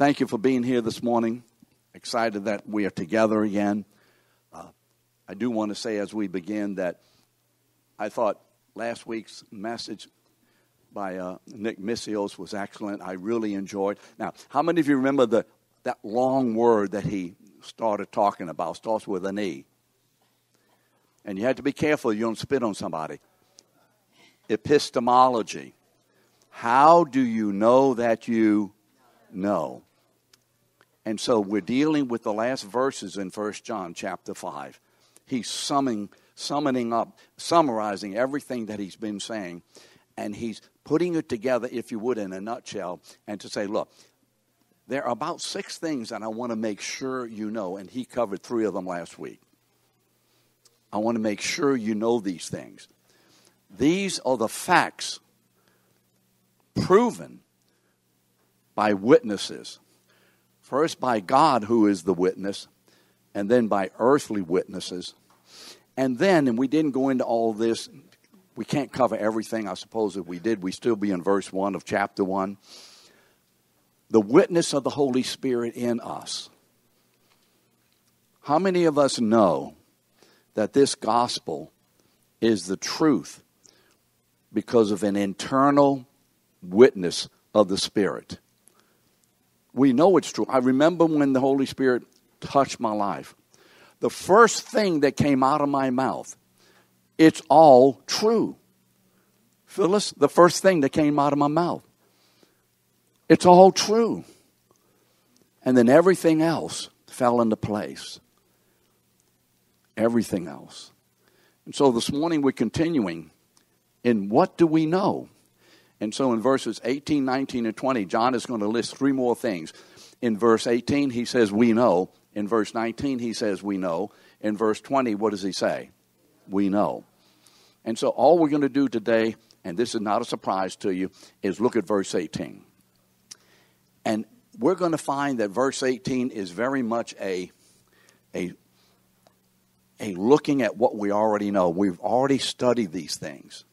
Thank you for being here this morning. Excited that we are together again. Uh, I do want to say as we begin that I thought last week's message by uh, Nick Missios was excellent. I really enjoyed. Now, how many of you remember the that long word that he started talking about? Starts with an E. And you have to be careful you don't spit on somebody. Epistemology. How do you know that you know? And so we're dealing with the last verses in 1 John chapter 5. He's summing, summoning up, summarizing everything that he's been saying, and he's putting it together, if you would, in a nutshell, and to say, look, there are about six things that I want to make sure you know, and he covered three of them last week. I want to make sure you know these things. These are the facts proven by witnesses. First, by God, who is the witness, and then by earthly witnesses. And then, and we didn't go into all this, we can't cover everything. I suppose if we did, we'd still be in verse 1 of chapter 1. The witness of the Holy Spirit in us. How many of us know that this gospel is the truth because of an internal witness of the Spirit. We know it's true. I remember when the Holy Spirit touched my life. The first thing that came out of my mouth, it's all true. Phyllis, the first thing that came out of my mouth, it's all true. And then everything else fell into place. Everything else. And so this morning we're continuing in what do we know? And so in verses 18, 19, and 20, John is going to list three more things. In verse 18, he says, We know. In verse 19, he says, We know. In verse 20, what does he say? We know. And so all we're going to do today, and this is not a surprise to you, is look at verse 18. And we're going to find that verse 18 is very much a, a, a looking at what we already know. We've already studied these things.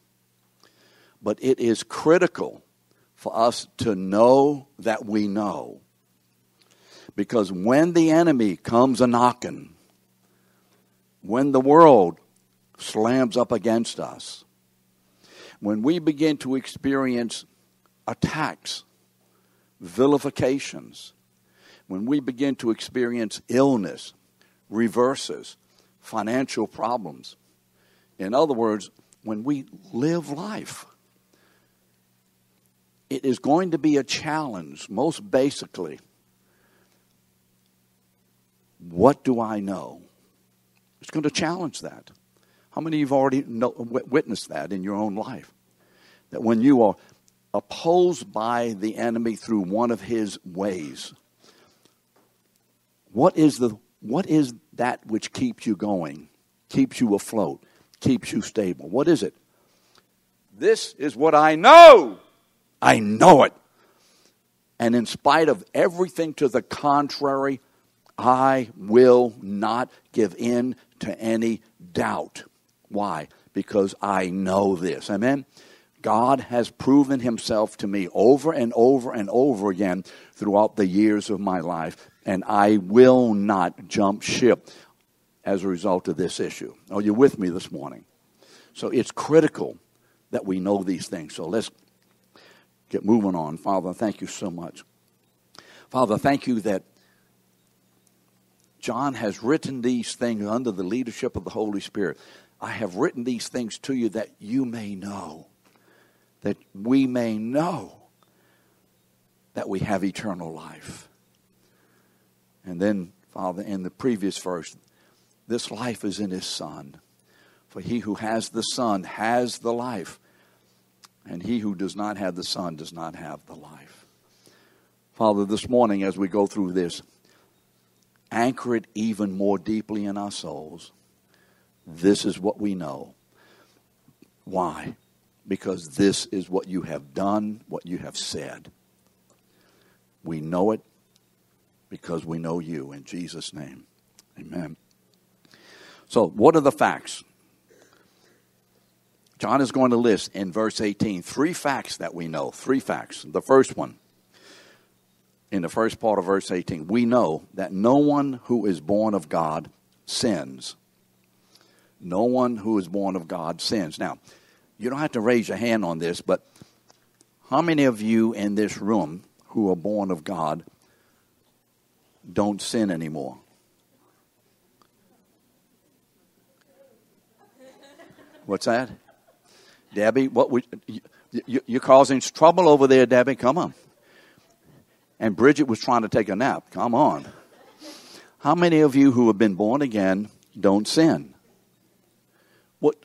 But it is critical for us to know that we know. Because when the enemy comes a knocking, when the world slams up against us, when we begin to experience attacks, vilifications, when we begin to experience illness, reverses, financial problems, in other words, when we live life, it is going to be a challenge, most basically. What do I know? It's going to challenge that. How many of you have already know, witnessed that in your own life? That when you are opposed by the enemy through one of his ways, what is, the, what is that which keeps you going, keeps you afloat, keeps you stable? What is it? This is what I know. I know it. And in spite of everything to the contrary, I will not give in to any doubt. Why? Because I know this. Amen? God has proven himself to me over and over and over again throughout the years of my life, and I will not jump ship as a result of this issue. Are you with me this morning? So it's critical that we know these things. So let's get moving on. Father, thank you so much. Father, thank you that John has written these things under the leadership of the Holy Spirit. I have written these things to you that you may know, that we may know that we have eternal life. And then, Father, in the previous verse, this life is in his Son. For he who has the Son has the life. And he who does not have the Son does not have the life. Father, this morning as we go through this, anchor it even more deeply in our souls. This is what we know. Why? Because this is what you have done, what you have said. We know it because we know you. In Jesus' name, amen. So, what are the facts? John is going to list in verse 18 three facts that we know. Three facts. The first one in the first part of verse 18, we know that no one who is born of God sins. No one who is born of God sins. Now, you don't have to raise your hand on this, but how many of you in this room who are born of God don't sin anymore? What's that? Debbie, what you, you're causing trouble over there, Debbie. Come on. And Bridget was trying to take a nap. Come on. How many of you who have been born again don't sin? What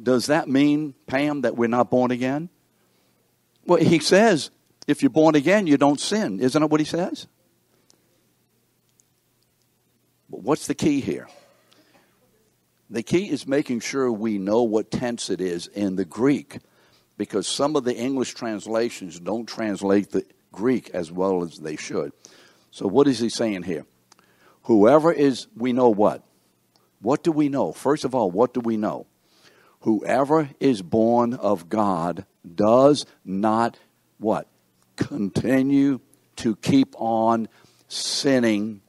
does that mean, Pam, that we're not born again? Well, he says, if you're born again, you don't sin. Isn't that what he says? But what's the key here? The key is making sure we know what tense it is in the Greek because some of the English translations don't translate the Greek as well as they should. So, what is he saying here? Whoever is, we know what? What do we know? First of all, what do we know? Whoever is born of God does not what? Continue to keep on sinning,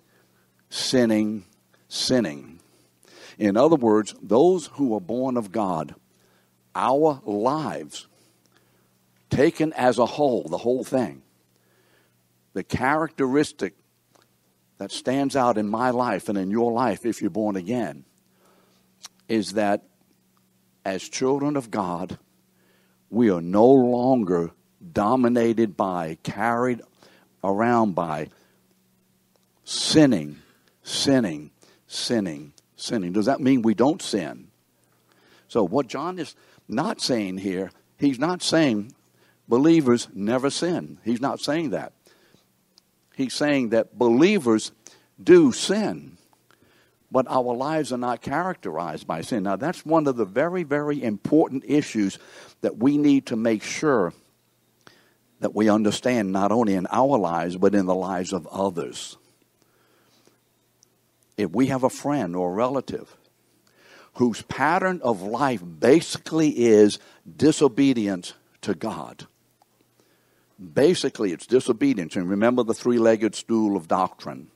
sinning, sinning. In other words, those who are born of God, our lives, taken as a whole, the whole thing, the characteristic that stands out in my life and in your life if you're born again is that as children of God, we are no longer dominated by, carried around by sinning, sinning, sinning, sinning. Does that mean we don't sin? So, what John is not saying here, he's not saying believers never sin. He's not saying that. He's saying that believers do sin, but our lives are not characterized by sin. Now, that's one of the very, very important issues that we need to make sure that we understand not only in our lives, but in the lives of others. If we have a friend or a relative whose pattern of life basically is disobedience to God, basically it's disobedience. And remember the three legged stool of doctrine.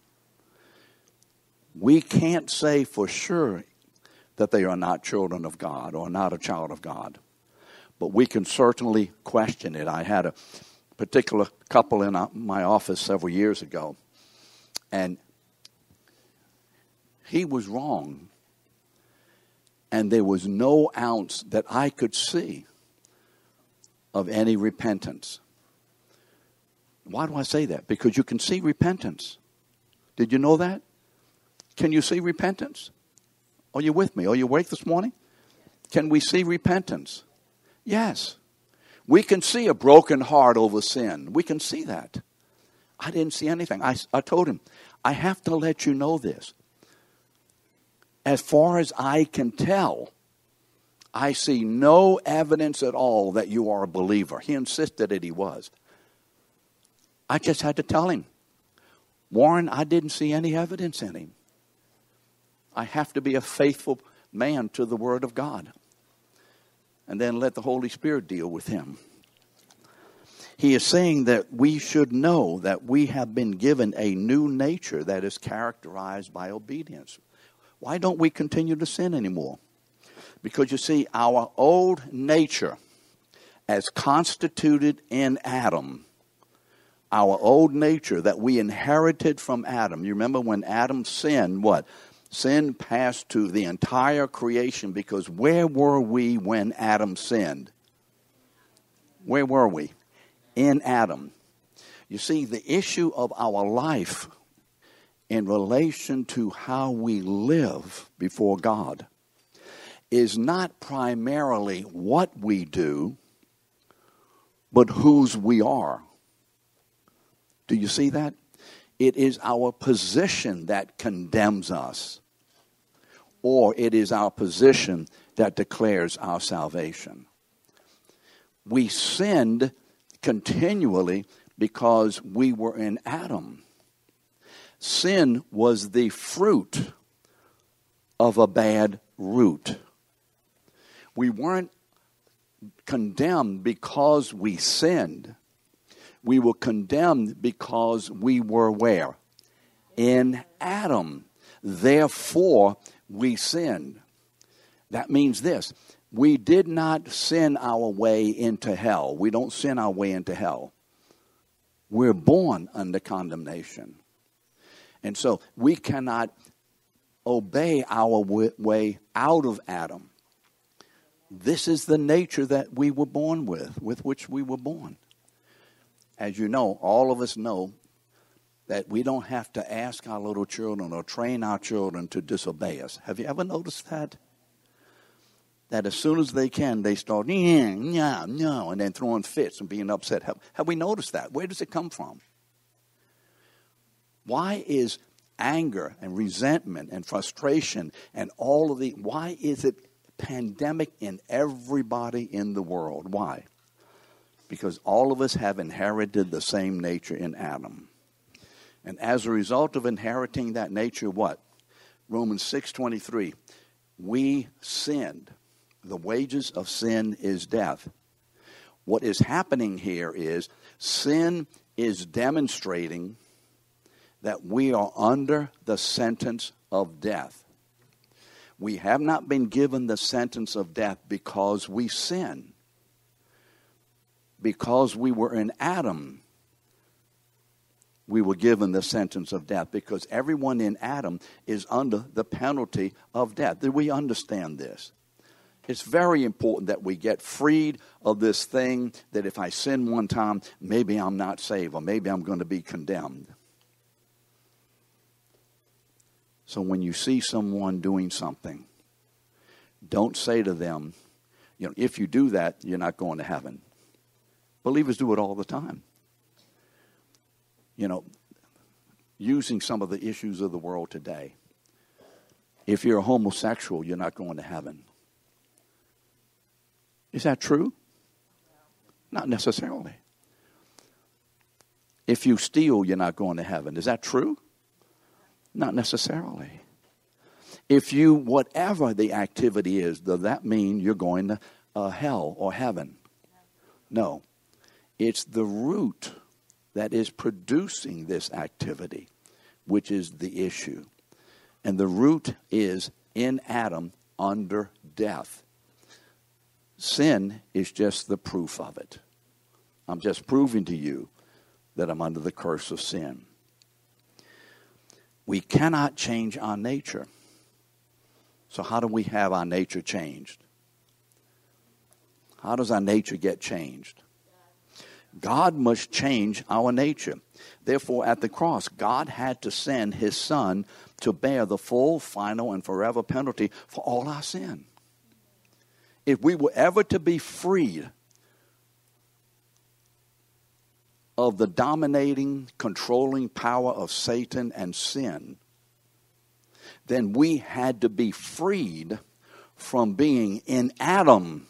We can't say for sure that they are not children of God or not a child of God, but we can certainly question it. I had a particular couple in my office several years ago, and he was wrong, and there was no ounce that I could see of any repentance. Why do I say that? Because you can see repentance. Did you know that? Can you see repentance? Are you with me? Are you awake this morning? Can we see repentance? Yes. We can see a broken heart over sin. We can see that. I didn't see anything. I, I told him, I have to let you know this. As far as I can tell, I see no evidence at all that you are a believer. He insisted that he was. I just had to tell him, Warren, I didn't see any evidence in him. I have to be a faithful man to the Word of God. And then let the Holy Spirit deal with him. He is saying that we should know that we have been given a new nature that is characterized by obedience. Why don't we continue to sin anymore? Because you see, our old nature, as constituted in Adam, our old nature that we inherited from Adam. You remember when Adam sinned, what? Sin passed to the entire creation because where were we when Adam sinned? Where were we? In Adam. You see, the issue of our life in relation to how we live before God is not primarily what we do, but whose we are. Do you see that? It is our position that condemns us or it is our position that declares our salvation. We sinned continually because we were in Adam. Sin was the fruit of a bad root. We weren't condemned because we sinned. We were condemned because we were where? In Adam. Therefore, we sinned. That means this we did not sin our way into hell. We don't sin our way into hell. We're born under condemnation. And so we cannot obey our way out of Adam. This is the nature that we were born with, with which we were born. As you know, all of us know that we don't have to ask our little children or train our children to disobey us. Have you ever noticed that? that as soon as they can, they start, yeah, yeah, no, and then throwing fits and being upset. Have, have we noticed that? Where does it come from? Why is anger and resentment and frustration and all of the, why is it pandemic in everybody in the world? Why? Because all of us have inherited the same nature in Adam. And as a result of inheriting that nature, what? Romans 6:23, we sinned the wages of sin is death. What is happening here is sin is demonstrating that we are under the sentence of death. We have not been given the sentence of death because we sin. Because we were in Adam, we were given the sentence of death because everyone in Adam is under the penalty of death. Do we understand this? It's very important that we get freed of this thing that if I sin one time, maybe I'm not saved or maybe I'm going to be condemned. So when you see someone doing something, don't say to them, you know, if you do that, you're not going to heaven. Believers do it all the time. You know, using some of the issues of the world today. If you're a homosexual, you're not going to heaven. Is that true? Not necessarily. If you steal, you're not going to heaven. Is that true? Not necessarily. If you, whatever the activity is, does that mean you're going to uh, hell or heaven? No. It's the root that is producing this activity, which is the issue. And the root is in Adam under death. Sin is just the proof of it. I'm just proving to you that I'm under the curse of sin. We cannot change our nature. So, how do we have our nature changed? How does our nature get changed? God must change our nature. Therefore, at the cross, God had to send his Son to bear the full, final, and forever penalty for all our sin if we were ever to be freed of the dominating, controlling power of Satan and sin, then we had to be freed from being in Adam.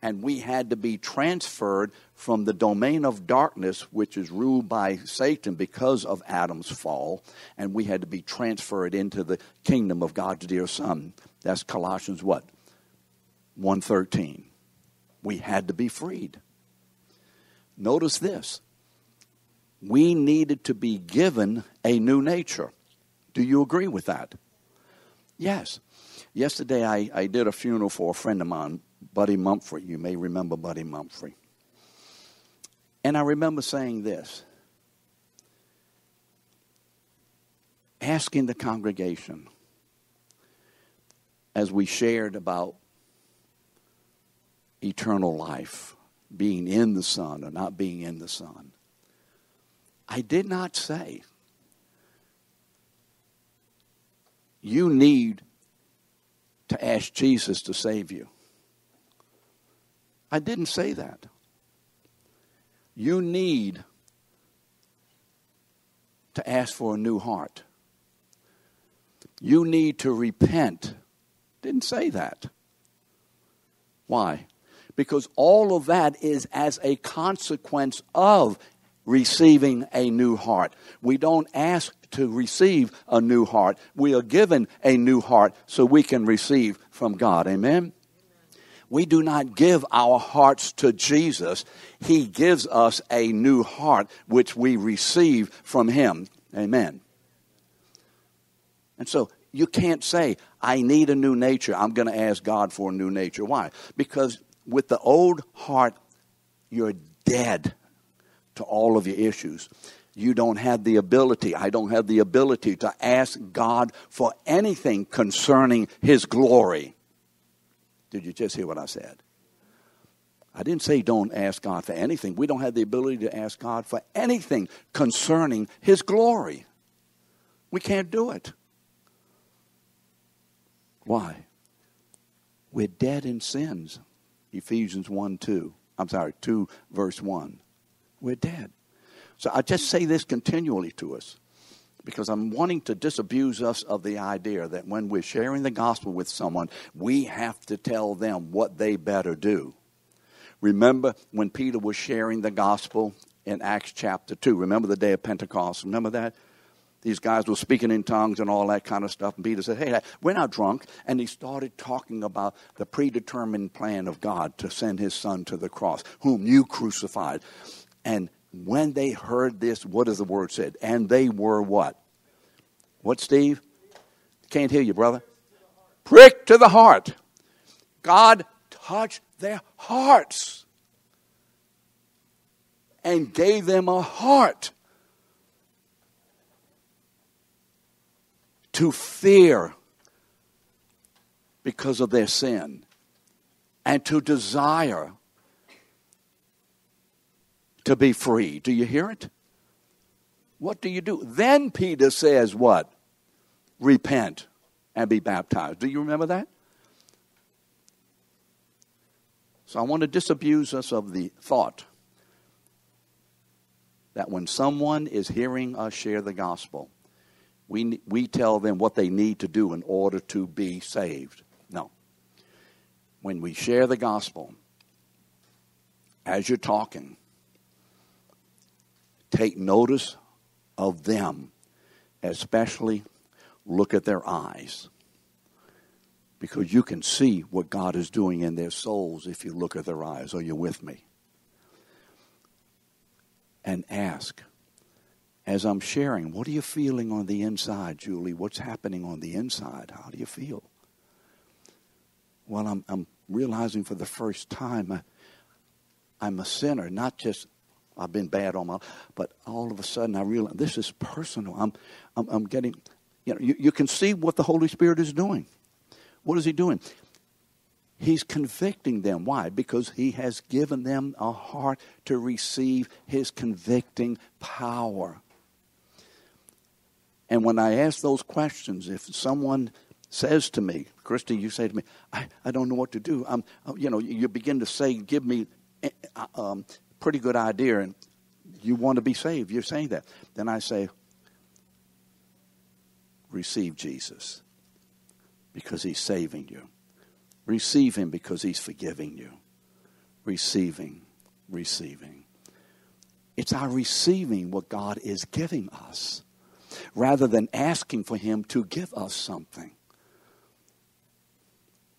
And we had to be transferred from the domain of darkness, which is ruled by Satan because of Adam's fall, and we had to be transferred into the kingdom of God's dear Son. That's Colossians what? 113. We had to be freed. Notice this. We needed to be given a new nature. Do you agree with that? Yes. Yesterday I, I did a funeral for a friend of mine, Buddy Mumphrey. You may remember Buddy Mumphrey. And I remember saying this asking the congregation as we shared about eternal life, being in the Son or not being in the Son. I did not say you need to ask Jesus to save you. I didn't say that. You need to ask for a new heart. You need to repent. Didn't say that. Why? Because all of that is as a consequence of receiving a new heart. We don't ask to receive a new heart. We are given a new heart so we can receive from God. Amen? we do not give our hearts to Jesus. He gives us a new heart, which we receive from Him. Amen. And so you can't say, I need a new nature. I'm going to ask God for a new nature. Why? Because with the old heart, you're dead to all of your issues. You don't have the ability, I don't have the ability to ask God for anything concerning His glory. Did you just hear what I said? I didn't say don't ask God for anything. We don't have the ability to ask God for anything concerning His glory. We can't do it. Why? We're dead in sins. Ephesians 1 2. I'm sorry, 2 verse 1. We're dead. So I just say this continually to us because I'm wanting to disabuse us of the idea that when we're sharing the gospel with someone, we have to tell them what they better do. Remember when Peter was sharing the gospel in Acts chapter 2? Remember the day of Pentecost? Remember that? These guys were speaking in tongues and all that kind of stuff. And Peter said, Hey, we're not drunk. And he started talking about the predetermined plan of God to send his son to the cross, whom you crucified. And when they heard this, what does the word said? And they were what? What, Steve? Can't hear you, brother. Prick to the heart. God touched their hearts and gave them a heart to fear because of their sin and to desire to be free. Do you hear it? What do you do? Then Peter says, What? Repent and be baptized. Do you remember that? So I want to disabuse us of the thought that when someone is hearing us share the gospel, we, we tell them what they need to do in order to be saved. No. When we share the gospel, as you're talking, take notice of them, especially look at their eyes. Because you can see what God is doing in their souls if you look at their eyes. Are you with me? And ask, as I'm sharing, what are you feeling on the inside, Julie? What's happening on the inside? How do you feel? Well, I'm, I'm realizing for the first time I, I'm a sinner, not just I've been bad all my life. But all of a sudden, I realize this is personal. I'm, I'm, I'm getting, you know, you, you can see what the Holy Spirit is doing. What is He doing? He's convicting them. Why? Because He has given them a heart to receive His convicting power. And when I ask those questions, if someone says to me, Christy, you say to me, I, I don't know what to do. I'm, you know, you begin to say, give me eh, eh, um, pretty good idea and you want to be saved, you're saying that. Then I say, receive Jesus because he's saving you. Receive him because he's forgiving you. Receiving, receiving. It's our receiving what God is giving us rather than asking for him to give us something.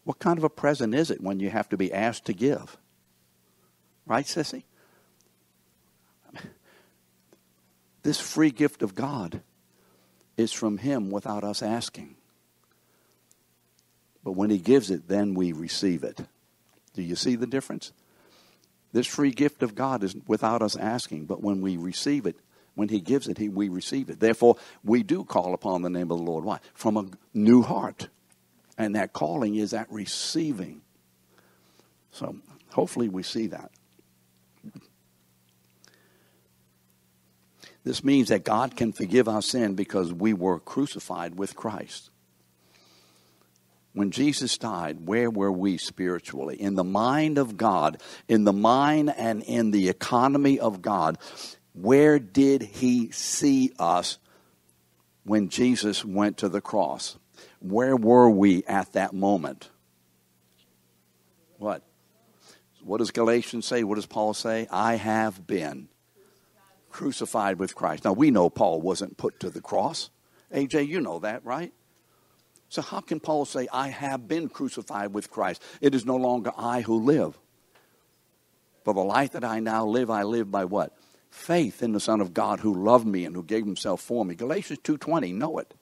What kind of a present is it when you have to be asked to give? Right, Sissy? This free gift of God is from Him without us asking. But when He gives it, then we receive it. Do you see the difference? This free gift of God is without us asking, but when we receive it, when He gives it, he, we receive it. Therefore, we do call upon the name of the Lord. Why? From a new heart. And that calling is that receiving. So hopefully we see that. This means that God can forgive our sin because we were crucified with Christ. When Jesus died, where were we spiritually? In the mind of God, in the mind and in the economy of God. Where did he see us when Jesus went to the cross? Where were we at that moment? What? What does Galatians say? What does Paul say? I have been crucified with Christ. Now, we know Paul wasn't put to the cross. AJ, you know that, right? So, how can Paul say, I have been crucified with Christ? It is no longer I who live. For the life that I now live, I live by what? Faith in the Son of God who loved me and who gave himself for me. Galatians 2.20, know it.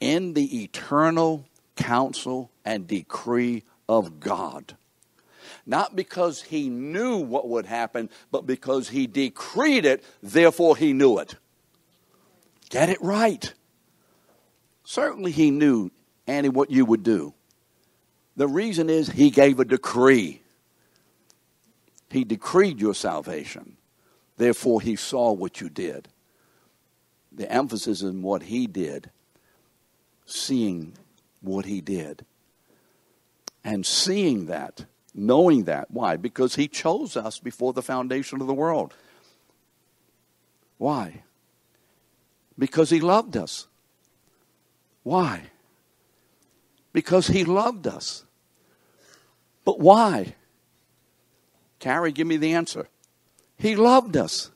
In the eternal counsel and decree of God. Not because he knew what would happen, but because he decreed it, therefore he knew it. Get it right. Certainly he knew, Annie, what you would do. The reason is he gave a decree. He decreed your salvation. Therefore, he saw what you did. The emphasis is in what he did, seeing what he did. And seeing that, knowing that. Why? Because he chose us before the foundation of the world. Why? Because he loved us. Why? Because he loved us. But why? Carrie, give me the answer. He loved us.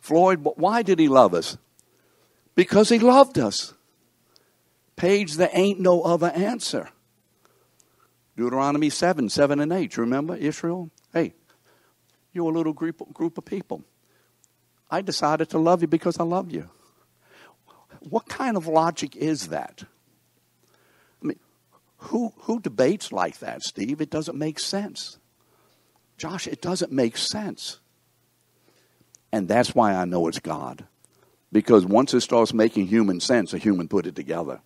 Floyd, why did he love us? Because he loved us. Page, there ain't no other answer. Deuteronomy 7, 7 and 8. Remember Israel? Hey, you're a little group, group of people. I decided to love you because I love you. What kind of logic is that? I mean, who, who debates like that, Steve? It doesn't make sense. Josh, it doesn't make sense. And that's why I know it's God. Because once it starts making human sense, a human put it together.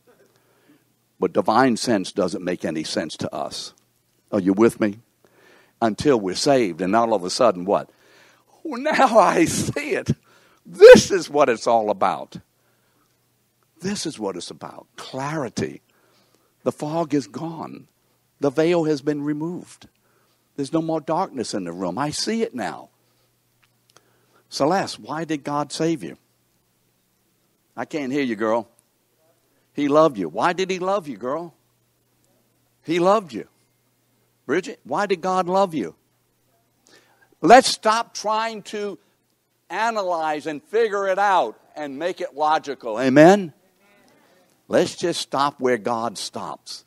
But divine sense doesn't make any sense to us. Are you with me? Until we're saved, and all of a sudden, what? Well, now I see it. This is what it's all about. This is what it's about clarity. The fog is gone, the veil has been removed. There's no more darkness in the room. I see it now. Celeste, why did God save you? I can't hear you, girl. He loved you. Why did He love you, girl? He loved you. Bridget, why did God love you? Let's stop trying to analyze and figure it out and make it logical. Amen? Let's just stop where God stops.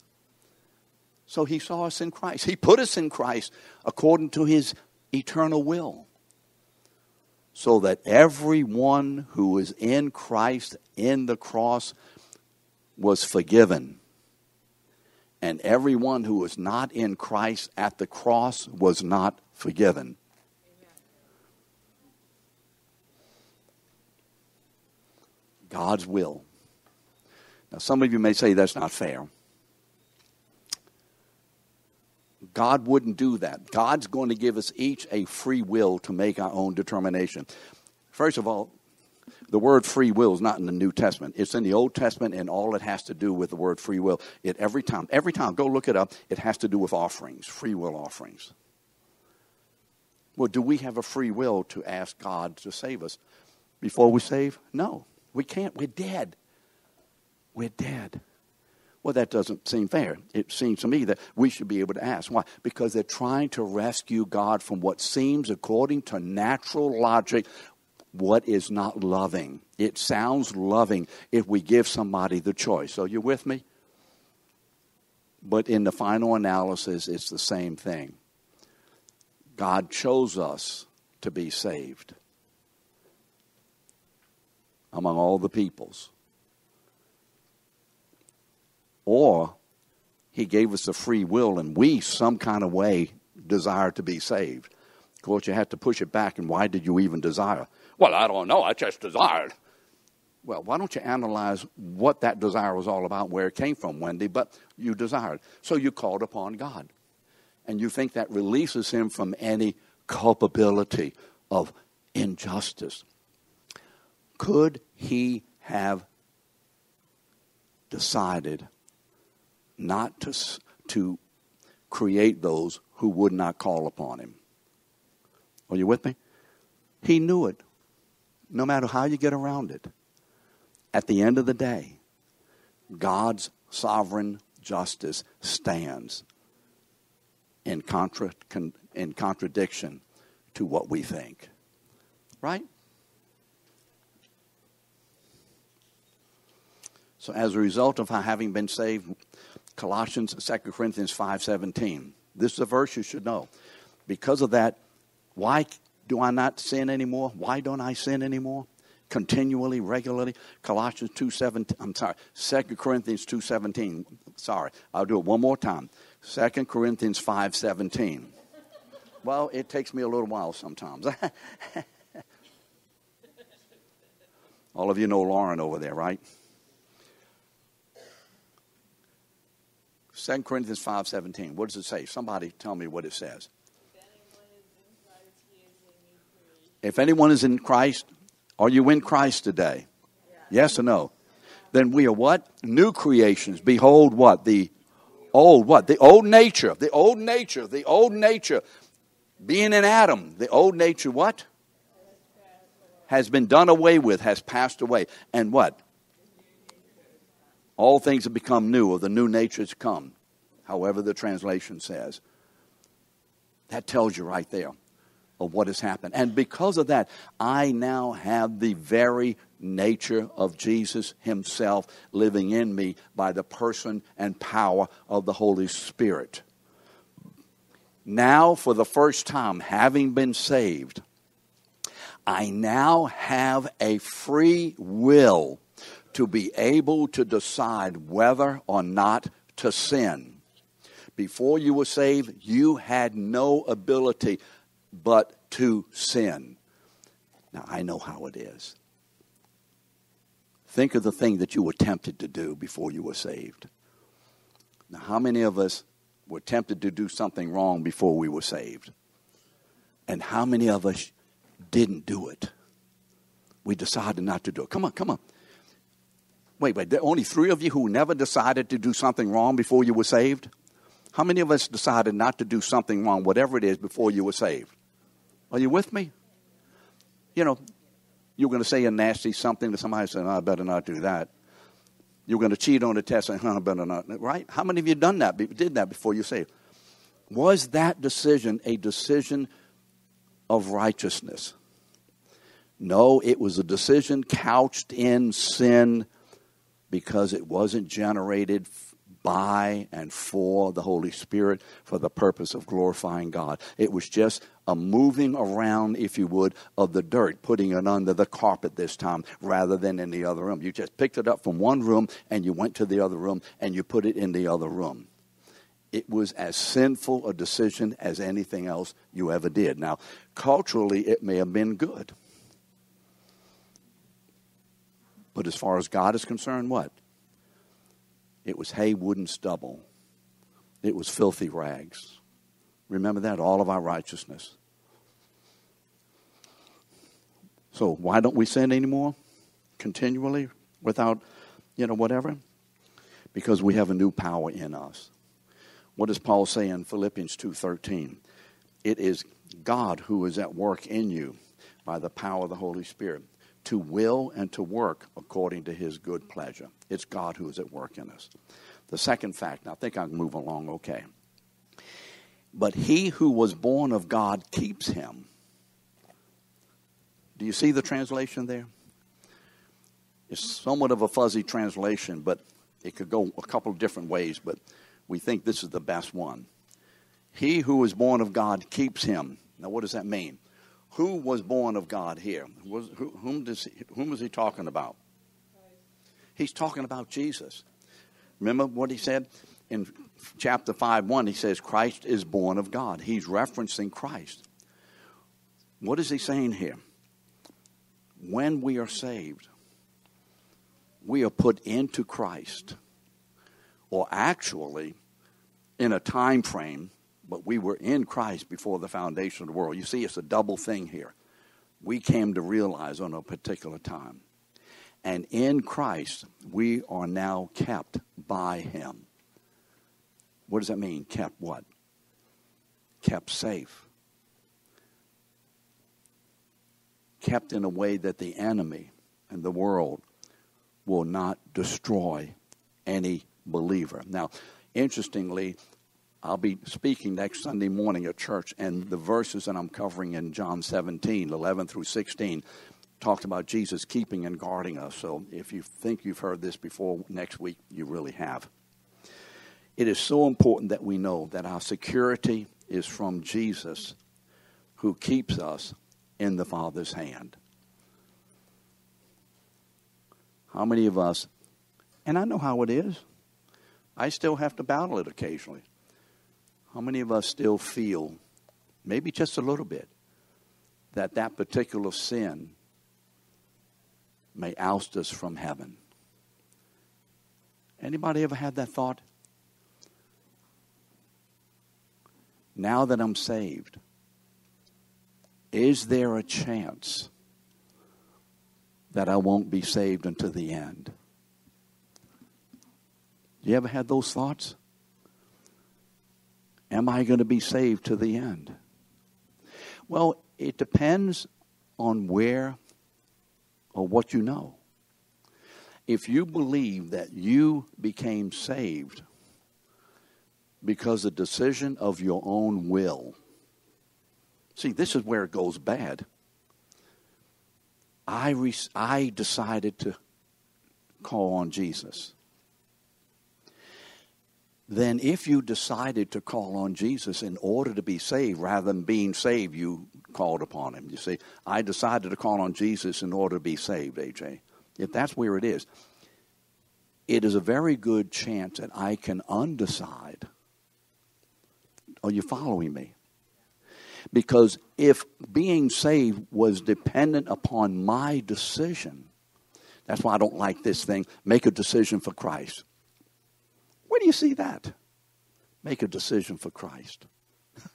So he saw us in Christ. He put us in Christ according to his eternal will. So that everyone who is in Christ in the cross was forgiven. And everyone who was not in Christ at the cross was not forgiven. God's will. Now, some of you may say that's not fair. God wouldn't do that. God's going to give us each a free will to make our own determination. First of all, the word free will is not in the New Testament. It's in the Old Testament, and all it has to do with the word free will. It every time, every time, go look it up. It has to do with offerings, free will offerings. Well, do we have a free will to ask God to save us before we save? No, we can't. We're dead. We're dead. Well, that doesn't seem fair. It seems to me that we should be able to ask. Why? Because they're trying to rescue God from what seems, according to natural logic, what is not loving. It sounds loving if we give somebody the choice. So, you with me? But in the final analysis, it's the same thing. God chose us to be saved among all the peoples or he gave us a free will and we some kind of way desire to be saved. Of course, you have to push it back, and why did you even desire? Well, I don't know, I just desired. Well, why don't you analyze what that desire was all about, where it came from, Wendy? But you desired. So you called upon God. And you think that releases him from any culpability of injustice. Could he have decided not to, to create those who would not call upon him. Are you with me? He knew it. No matter how you get around it, at the end of the day, God's sovereign justice stands in, contra, in contradiction to what we think. Right? So as a result of having been saved, Colossians 2 Corinthians 5:17. This is a verse you should know. Because of that, why do I not sin anymore? Why don't I sin anymore? Continually, regularly. Colossians 2:17. I'm sorry. 2 Corinthians 2:17. Sorry. I'll do it one more time. 2 Corinthians 5:17. Well, it takes me a little while sometimes. All of you know Lauren over there, right? 2 Corinthians 5:17. What does it say? Somebody tell me what it says. If anyone is in Christ, are you in Christ today? Yes or no? Then we are what? New creations. Behold what? The old what? The old nature. The old nature. The old nature. Being in Adam, the old nature what? Has been done away with, has passed away. And what? All things have become new, or the new nature has come, however the translation says. That tells you right there of what has happened. And because of that, I now have the very nature of Jesus Himself living in me by the person and power of the Holy Spirit. Now, for the first time, having been saved, I now have a free will to be able to decide whether or not to sin. Before you were saved, you had no ability but to sin. Now, I know how it is. Think of the thing that you were tempted to do before you were saved. Now, how many of us were tempted to do something wrong before we were saved? And how many of us didn't do it? We decided not to do it. Come on, come on. Wait, wait, there are only three of you who never decided to do something wrong before you were saved? How many of us decided not to do something wrong, whatever it is, before you were saved? Are you with me? You know, you're going to say a nasty something to somebody, saying, oh, I better not do that. You're going to cheat on a test, oh, I better not. Right? How many of you done that, did that before you saved? Was that decision a decision of righteousness? No, it was a decision couched in sin because it wasn't generated by and for the Holy Spirit for the purpose of glorifying God. It was just a moving around, if you would, of the dirt, putting it under the carpet this time rather than in the other room. You just picked it up from one room and you went to the other room and you put it in the other room. It was as sinful a decision as anything else you ever did. Now, culturally, it may have been good. But as far as God is concerned, what? It was hay, wood, and stubble. It was filthy rags. Remember that? All of our righteousness. So why don't we sin anymore? Continually? Without, you know, whatever? Because we have a new power in us. What does Paul say in Philippians 2.13? It is God who is at work in you by the power of the Holy Spirit to will and to work according to his good pleasure. It's God who is at work in us. The second fact, now I think I can move along okay. But he who was born of God keeps him. Do you see the translation there? It's somewhat of a fuzzy translation, but it could go a couple of different ways, but we think this is the best one. He who is born of God keeps him. Now, what does that mean? Who was born of God here? Was, who, whom, does he, whom is he talking about? He's talking about Jesus. Remember what he said in chapter 5 1? He says, Christ is born of God. He's referencing Christ. What is he saying here? When we are saved, we are put into Christ, or actually, in a time frame but we were in Christ before the foundation of the world. You see, it's a double thing here. We came to realize on a particular time. And in Christ, we are now kept by Him. What does that mean? Kept what? Kept safe. Kept in a way that the enemy and the world will not destroy any believer. Now, interestingly, I'll be speaking next Sunday morning at church, and the verses that I'm covering in John 17, 11 through 16, talked about Jesus keeping and guarding us. So if you think you've heard this before, next week you really have. It is so important that we know that our security is from Jesus who keeps us in the Father's hand. How many of us, and I know how it is, I still have to battle it occasionally. How many of us still feel, maybe just a little bit, that that particular sin may oust us from heaven? Anybody ever had that thought? Now that I'm saved, is there a chance that I won't be saved until the end? You ever had those thoughts? Am I going to be saved to the end? Well, it depends on where or what you know. If you believe that you became saved because the decision of your own will, see, this is where it goes bad. I, re- I decided to call on Jesus. Then, if you decided to call on Jesus in order to be saved, rather than being saved, you called upon him. You see, I decided to call on Jesus in order to be saved, AJ. If that's where it is, it is a very good chance that I can undecide. Are you following me? Because if being saved was dependent upon my decision, that's why I don't like this thing make a decision for Christ. Where do you see that? Make a decision for Christ.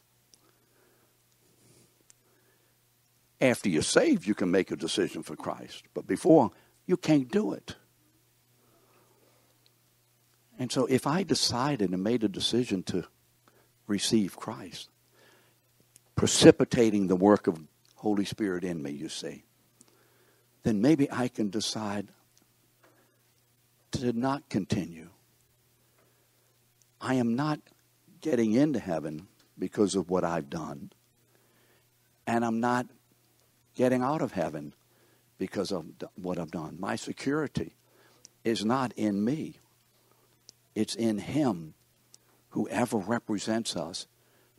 After you're saved, you can make a decision for Christ. But before, you can't do it. And so if I decided and made a decision to receive Christ, precipitating the work of Holy Spirit in me, you see, then maybe I can decide to not continue. I am not getting into heaven because of what I've done. And I'm not getting out of heaven because of what I've done. My security is not in me, it's in Him, whoever represents us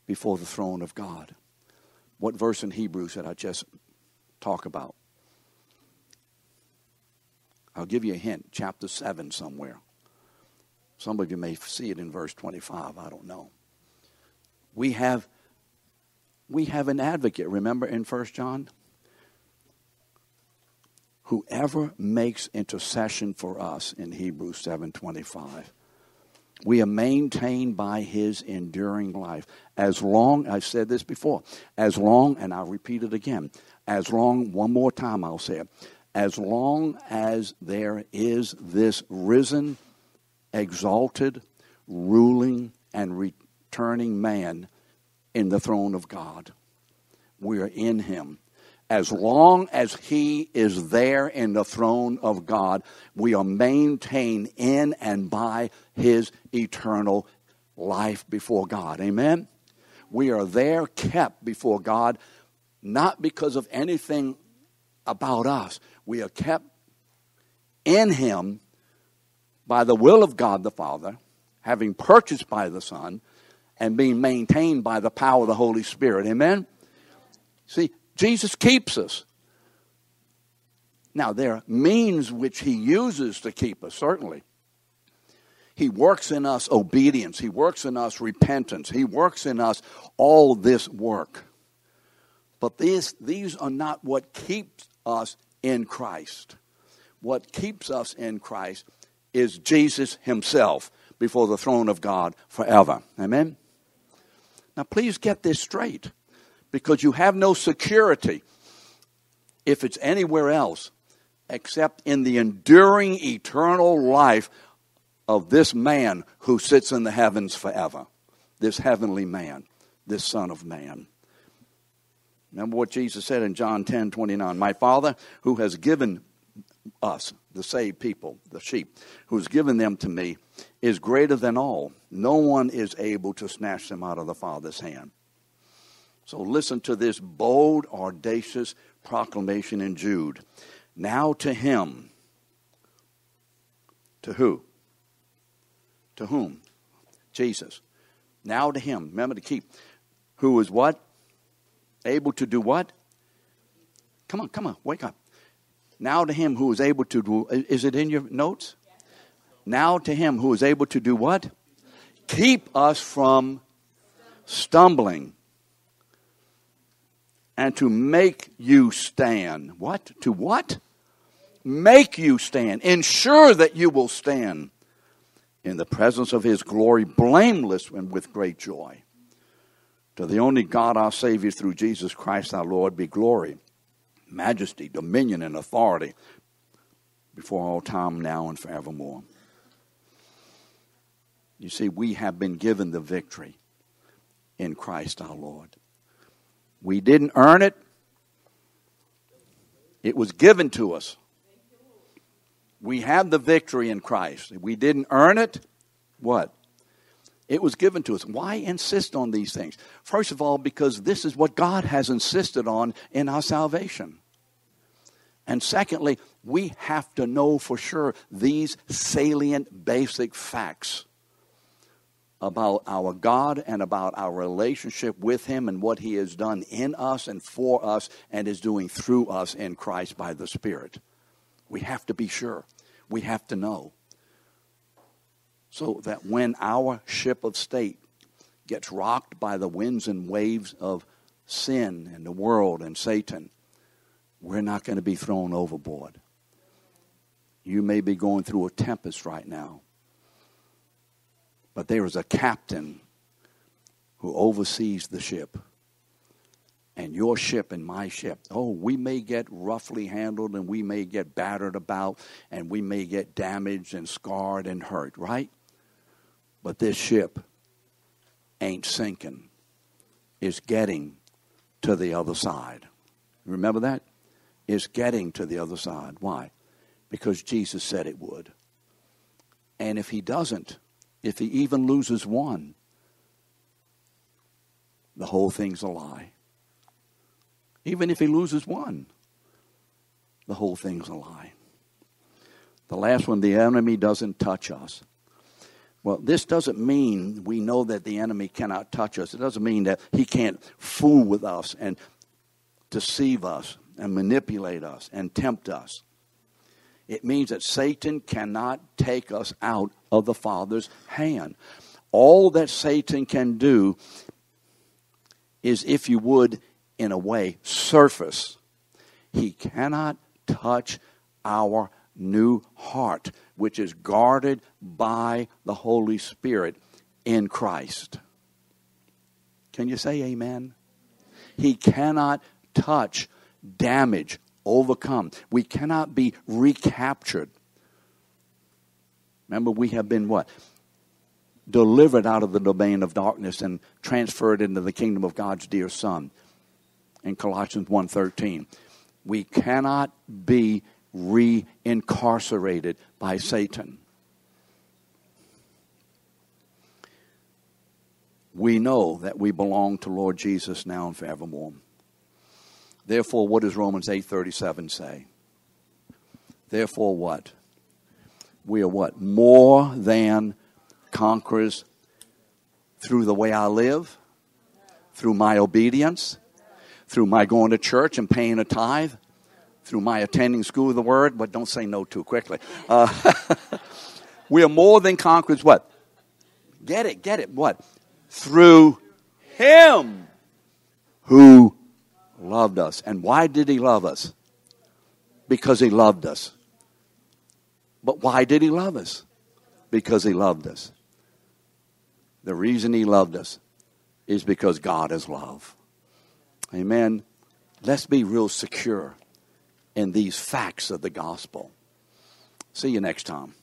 before the throne of God. What verse in Hebrews did I just talk about? I'll give you a hint, chapter 7 somewhere. Some of you may see it in verse 25, I don't know. We have we have an advocate, remember in 1 John? whoever makes intercession for us in Hebrews 7:25 we are maintained by his enduring life as long I've said this before as long and I'll repeat it again as long one more time I'll say it as long as there is this risen exalted ruling and returning man in the throne of God we are in him as long as He is there in the throne of God, we are maintained in and by His eternal life before God. Amen? We are there kept before God, not because of anything about us. We are kept in Him by the will of God the Father, having purchased by the Son, and being maintained by the power of the Holy Spirit. Amen? See, Jesus keeps us. Now, there are means which He uses to keep us, certainly. He works in us obedience, He works in us repentance, He works in us all this work. But these, these are not what keeps us in Christ. What keeps us in Christ is Jesus Himself before the throne of God forever. Amen? Now, please get this straight because you have no security if it's anywhere else except in the enduring eternal life of this man who sits in the heavens forever. This heavenly man, this Son of Man. Remember what Jesus said in John 10 29. My Father, who has given us, the saved people, the sheep, who has given them to me, is greater than all. No one is able to snatch them out of the Father's hand. So listen to this bold, audacious proclamation in Jude. Now to him. To who? To whom? Jesus. Now to him. Remember to keep. Who is what? Able to do what? Come on, come on, wake up. Now to him who is able to do, is it in your notes? Now to him who is able to do what? Keep us from stumbling and to make you stand. What? To what? Make you stand. Ensure that you will stand in the presence of his glory, blameless and with great joy. To the only God, our Savior, through Jesus Christ our Lord, be glory majesty, dominion, and authority before all time, now, and forevermore. You see, we have been given the victory in Christ our Lord. We didn't earn it, it was given to us. We have the victory in Christ. We didn't earn it. What? It was given to us. Why insist on these things? First of all, because this is what God has insisted on in our salvation. And secondly, we have to know for sure these salient basic facts about our God and about our relationship with Him and what He has done in us and for us and is doing through us in Christ by the Spirit. We have to be sure. We have to know. So that when our ship of state gets rocked by the winds and waves of sin and the world and Satan, we're not going to be thrown overboard. You may be going through a tempest right now, but there is a captain who oversees the ship. And your ship and my ship, oh, we may get roughly handled and we may get battered about and we may get damaged and scarred and hurt, right? But this ship ain't sinking, it's getting to the other side. Remember that? It's getting to the other side. Why? Because Jesus said it would. And if he doesn't, if he even loses one, the whole thing's a lie. Even if he loses one, the whole thing's a lie. The last one, the enemy doesn't touch us. Well, this doesn't mean we know that the enemy cannot touch us. It doesn't mean that he can't fool with us and deceive us and manipulate us and tempt us. It means that Satan cannot take us out of the Father's hand. All that Satan can do is, if you would, in a way, surface. He cannot touch our new heart, which is guarded by the Holy Spirit in Christ. Can you say amen? He cannot touch damage, overcome. We cannot be recaptured. Remember, we have been what? Delivered out of the domain of darkness and transferred into the kingdom of God's dear Son. In Colossians 1.13. We cannot be re-incarcerated by Satan. We know that we belong to Lord Jesus now and forevermore. Therefore, what does Romans 8:37 say? Therefore what? We are what? More than conquerors through the way I live, through my obedience, through my going to church and paying a tithe, through my attending school of the word, but don't say no too quickly. Uh, we are more than conquerors what? Get it, get it. What? Through him who loved us. And why did he love us? Because he loved us. But why did he love us? Because he loved us. The reason he loved us is because God is love. Amen. Let's be real secure in these facts of the gospel. See you next time.